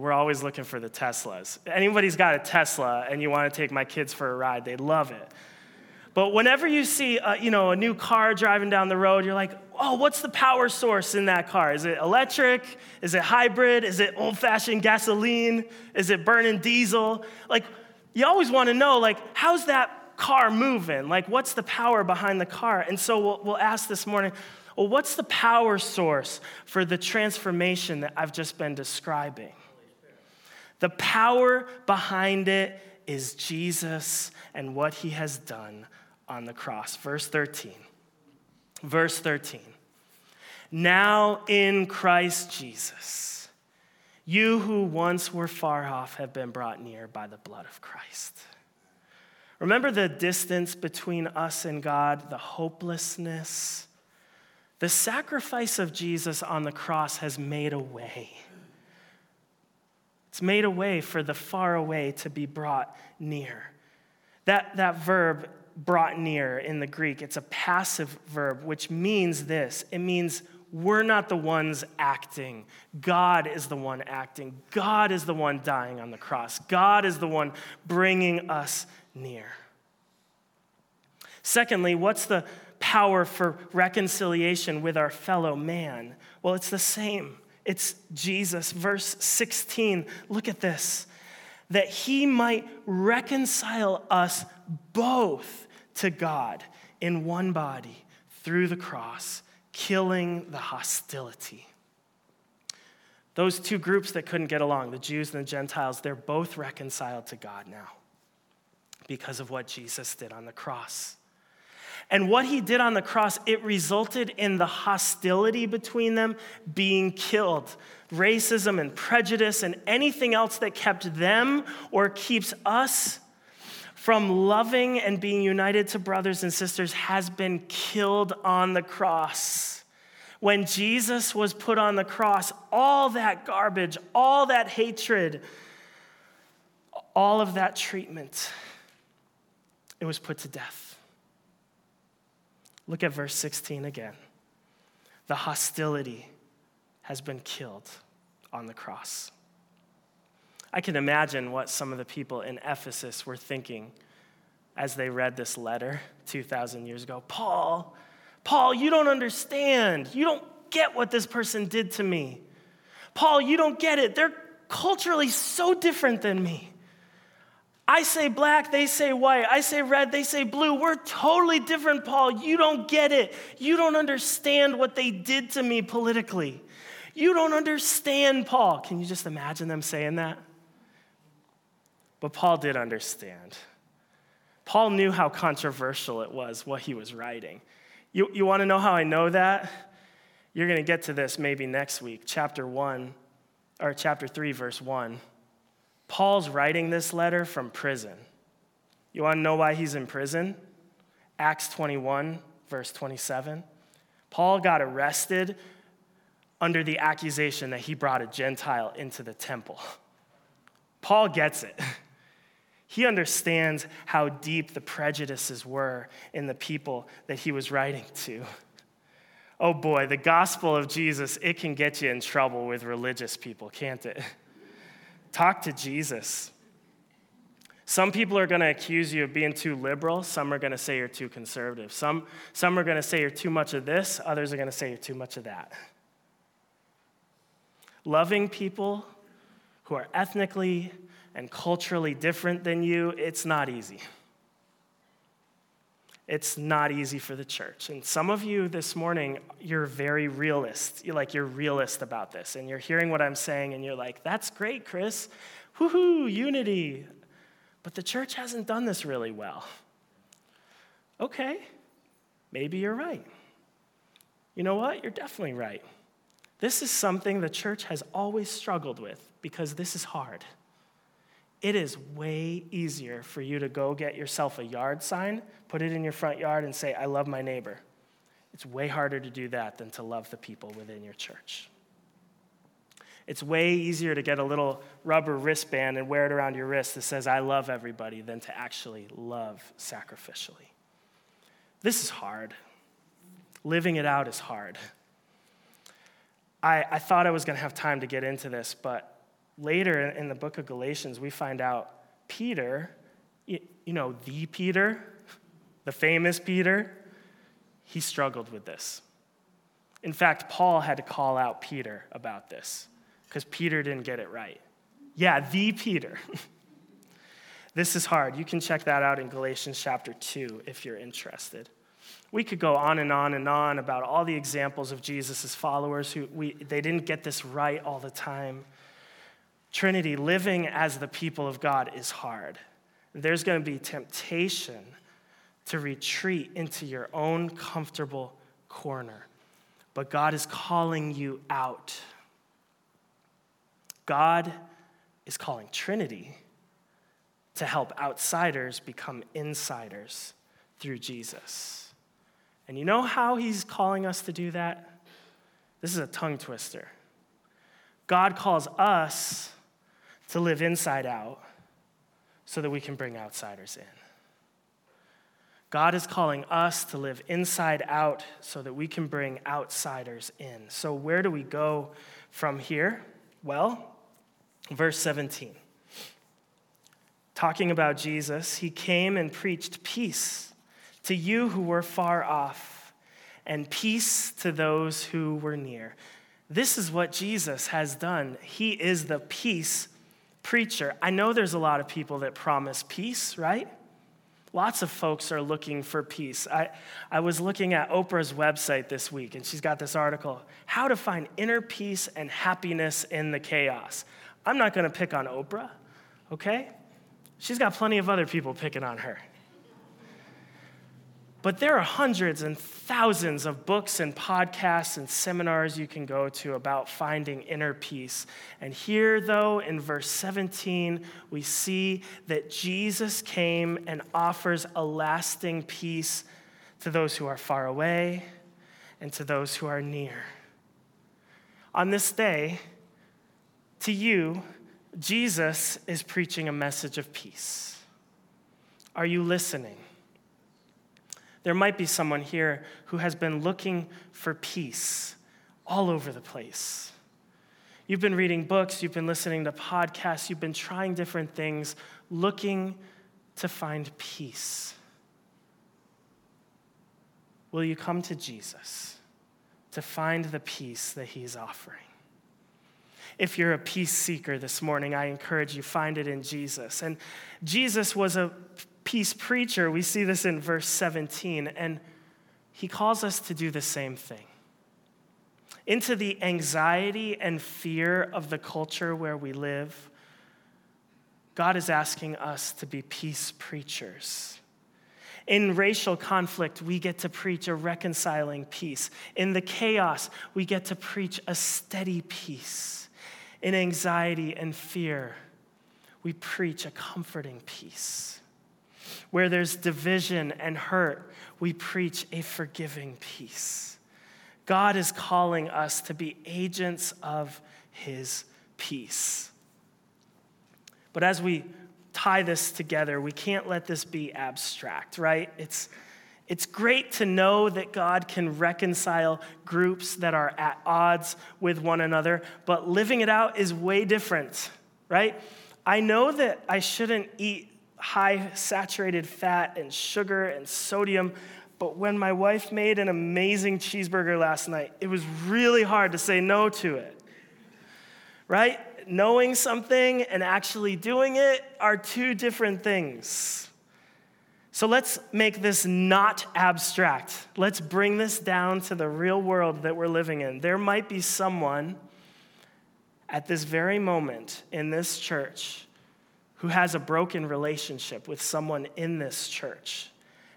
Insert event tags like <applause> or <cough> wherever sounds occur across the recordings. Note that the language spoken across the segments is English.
We're always looking for the Teslas. Anybody's got a Tesla and you want to take my kids for a ride, they love it. But whenever you see a, you know, a new car driving down the road, you're like, oh, what's the power source in that car? Is it electric? Is it hybrid? Is it old fashioned gasoline? Is it burning diesel? Like, you always want to know, like, how's that car moving? Like, what's the power behind the car? And so we'll, we'll ask this morning, well, what's the power source for the transformation that I've just been describing? The power behind it is Jesus and what he has done on the cross. Verse 13. Verse 13. Now in Christ Jesus, you who once were far off have been brought near by the blood of Christ. Remember the distance between us and God, the hopelessness. The sacrifice of Jesus on the cross has made a way. It's made a way for the far away to be brought near. That, that verb, brought near in the Greek, it's a passive verb, which means this it means we're not the ones acting. God is the one acting. God is the one dying on the cross. God is the one bringing us near. Secondly, what's the power for reconciliation with our fellow man? Well, it's the same. It's Jesus. Verse 16, look at this that he might reconcile us both to God in one body through the cross, killing the hostility. Those two groups that couldn't get along, the Jews and the Gentiles, they're both reconciled to God now because of what Jesus did on the cross. And what he did on the cross, it resulted in the hostility between them being killed. Racism and prejudice and anything else that kept them or keeps us from loving and being united to brothers and sisters has been killed on the cross. When Jesus was put on the cross, all that garbage, all that hatred, all of that treatment, it was put to death. Look at verse 16 again. The hostility has been killed on the cross. I can imagine what some of the people in Ephesus were thinking as they read this letter 2,000 years ago. Paul, Paul, you don't understand. You don't get what this person did to me. Paul, you don't get it. They're culturally so different than me. I say black, they say white. I say red, they say blue. We're totally different, Paul. You don't get it. You don't understand what they did to me politically. You don't understand, Paul. Can you just imagine them saying that? But Paul did understand. Paul knew how controversial it was what he was writing. You, you want to know how I know that? You're going to get to this maybe next week, chapter 1, or chapter 3, verse 1. Paul's writing this letter from prison. You want to know why he's in prison? Acts 21, verse 27. Paul got arrested under the accusation that he brought a Gentile into the temple. Paul gets it. <laughs> He understands how deep the prejudices were in the people that he was writing to. Oh boy, the gospel of Jesus, it can get you in trouble with religious people, can't it? <laughs> Talk to Jesus. Some people are going to accuse you of being too liberal. Some are going to say you're too conservative. Some, some are going to say you're too much of this. Others are going to say you're too much of that. Loving people who are ethnically and culturally different than you, it's not easy. It's not easy for the church. And some of you this morning, you're very realist. You're like, you're realist about this. And you're hearing what I'm saying, and you're like, that's great, Chris. Woohoo, unity. But the church hasn't done this really well. Okay, maybe you're right. You know what? You're definitely right. This is something the church has always struggled with because this is hard. It is way easier for you to go get yourself a yard sign, put it in your front yard, and say, I love my neighbor. It's way harder to do that than to love the people within your church. It's way easier to get a little rubber wristband and wear it around your wrist that says, I love everybody, than to actually love sacrificially. This is hard. Living it out is hard. I, I thought I was going to have time to get into this, but later in the book of Galatians, we find out Peter, you know, the Peter, the famous Peter, he struggled with this. In fact, Paul had to call out Peter about this because Peter didn't get it right. Yeah, the Peter. <laughs> this is hard. You can check that out in Galatians chapter 2 if you're interested. We could go on and on and on about all the examples of Jesus' followers who we, they didn't get this right all the time. Trinity, living as the people of God is hard. There's going to be temptation to retreat into your own comfortable corner. But God is calling you out. God is calling Trinity to help outsiders become insiders through Jesus. And you know how he's calling us to do that? This is a tongue twister. God calls us to live inside out so that we can bring outsiders in. God is calling us to live inside out so that we can bring outsiders in. So, where do we go from here? Well, verse 17. Talking about Jesus, he came and preached peace to you who were far off, and peace to those who were near. This is what Jesus has done. He is the peace preacher. I know there's a lot of people that promise peace, right? Lots of folks are looking for peace. I, I was looking at Oprah's website this week, and she's got this article How to Find Inner Peace and Happiness in the Chaos. I'm not going to pick on Oprah, okay? She's got plenty of other people picking on her. But there are hundreds and thousands of books and podcasts and seminars you can go to about finding inner peace. And here, though, in verse 17, we see that Jesus came and offers a lasting peace to those who are far away and to those who are near. On this day, to you, Jesus is preaching a message of peace. Are you listening? There might be someone here who has been looking for peace all over the place. You've been reading books, you've been listening to podcasts, you've been trying different things, looking to find peace. Will you come to Jesus to find the peace that he's offering? If you're a peace seeker this morning, I encourage you find it in Jesus. And Jesus was a peace preacher. We see this in verse 17, and he calls us to do the same thing. Into the anxiety and fear of the culture where we live, God is asking us to be peace preachers. In racial conflict, we get to preach a reconciling peace. In the chaos, we get to preach a steady peace. In anxiety and fear, we preach a comforting peace. Where there's division and hurt, we preach a forgiving peace. God is calling us to be agents of his peace. But as we tie this together, we can't let this be abstract, right? It's, it's great to know that God can reconcile groups that are at odds with one another, but living it out is way different, right? I know that I shouldn't eat high saturated fat and sugar and sodium. But when my wife made an amazing cheeseburger last night, it was really hard to say no to it. Right? Knowing something and actually doing it are two different things. So let's make this not abstract. Let's bring this down to the real world that we're living in. There might be someone at this very moment in this church who has a broken relationship with someone in this church.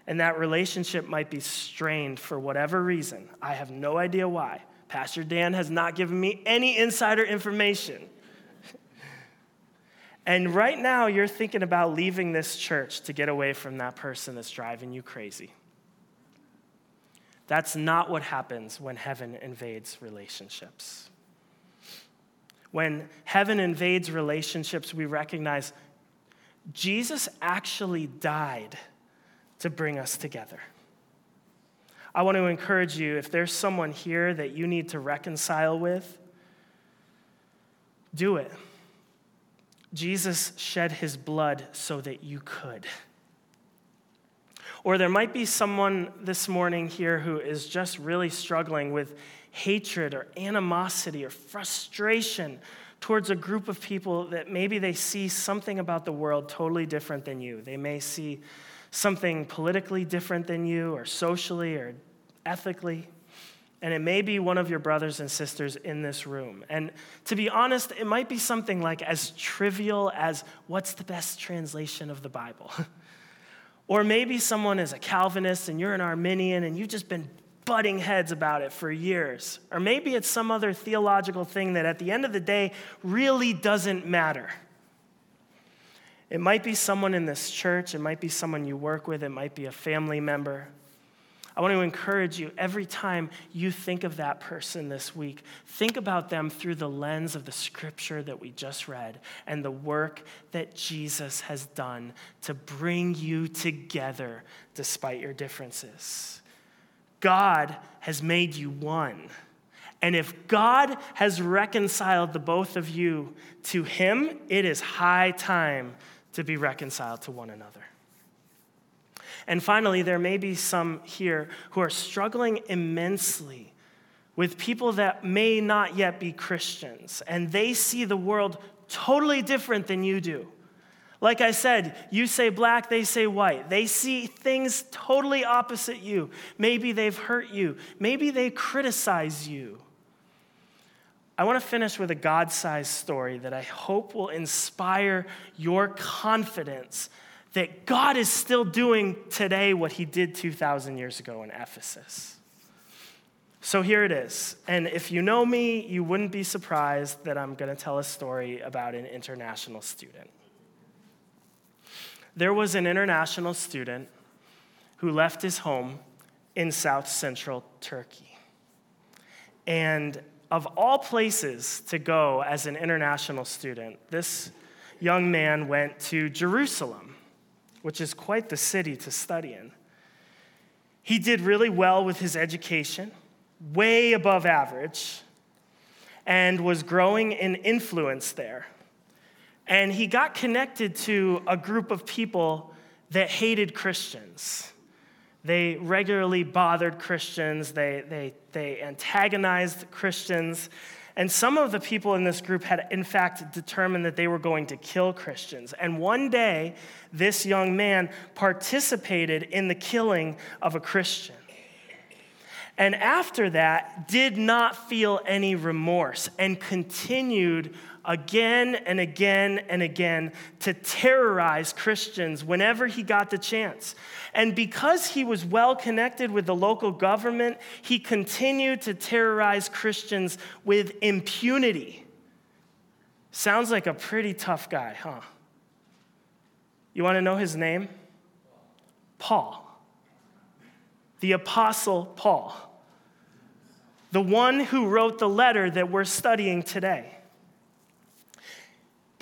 And that relationship might be strained for whatever reason. I have no idea why. Pastor Dan has not given me any insider information. <laughs> and right now, you're thinking about leaving this church to get away from that person that's driving you crazy. That's not what happens when heaven invades relationships. When heaven invades relationships, we recognize Jesus actually died to bring us together. I want to encourage you if there's someone here that you need to reconcile with, do it. Jesus shed his blood so that you could. Or there might be someone this morning here who is just really struggling with hatred or animosity or frustration towards a group of people that maybe they see something about the world totally different than you. They may see something politically different than you, or socially, or ethically. And it may be one of your brothers and sisters in this room. And to be honest, it might be something like as trivial as what's the best translation of the Bible? <laughs> or maybe someone is a Calvinist and you're an Arminian and you've just been butting heads about it for years. Or maybe it's some other theological thing that at the end of the day really doesn't matter. It might be someone in this church, it might be someone you work with, it might be a family member. I want to encourage you every time you think of that person this week, think about them through the lens of the scripture that we just read and the work that Jesus has done to bring you together despite your differences. God has made you one. And if God has reconciled the both of you to Him, it is high time to be reconciled to one another. And finally, there may be some here who are struggling immensely with people that may not yet be Christians, and they see the world totally different than you do. Like I said, you say black, they say white. They see things totally opposite you. Maybe they've hurt you. Maybe they criticize you. I want to finish with a God sized story that I hope will inspire your confidence that God is still doing today what he did 2,000 years ago in Ephesus. So here it is. And if you know me, you wouldn't be surprised that I'm going to tell a story about an international student there was an international student who left his home in south central Turkey. And of all places to go as an international student, this young man went to Jerusalem, which is quite the city to study in. He did really well with his education, way above average, and was growing in influence there. And he got connected to a group of people that hated Christians. They regularly bothered Christians, they, they, they antagonized Christians. And some of the people in this group had, in fact, determined that they were going to kill Christians. And one day, this young man participated in the killing of a Christian. And after that, did not feel any remorse and continued again and again and again to terrorize Christians whenever he got the chance. And because he was well connected with the local government, he continued to terrorize Christians with impunity. Sounds like a pretty tough guy, huh? You want to know his name? Paul. The Apostle Paul. The one who wrote the letter that we're studying today.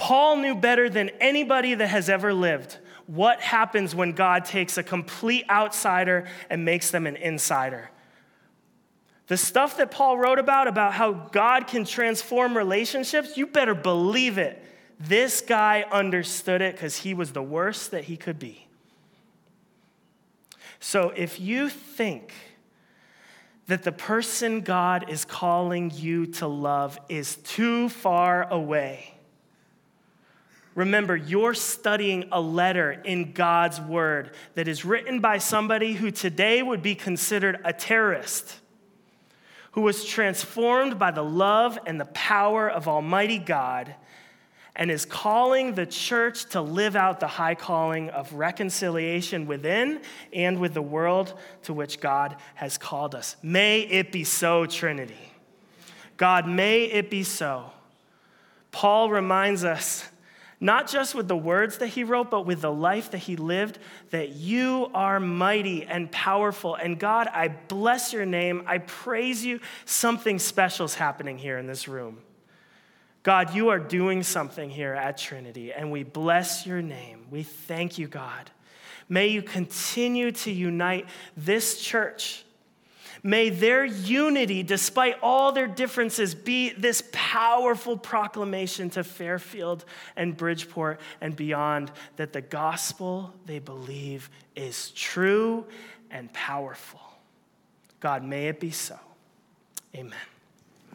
Paul knew better than anybody that has ever lived what happens when God takes a complete outsider and makes them an insider. The stuff that Paul wrote about, about how God can transform relationships, you better believe it. This guy understood it because he was the worst that he could be. So if you think that the person God is calling you to love is too far away, Remember, you're studying a letter in God's word that is written by somebody who today would be considered a terrorist, who was transformed by the love and the power of Almighty God and is calling the church to live out the high calling of reconciliation within and with the world to which God has called us. May it be so, Trinity. God, may it be so. Paul reminds us not just with the words that he wrote, but with the life that he lived, that you are mighty and powerful. And God, I bless your name. I praise you. Something special is happening here in this room. God, you are doing something here at Trinity, and we bless your name. We thank you, God. May you continue to unite this church May their unity, despite all their differences, be this powerful proclamation to Fairfield and Bridgeport and beyond that the gospel they believe is true and powerful. God, may it be so. Amen.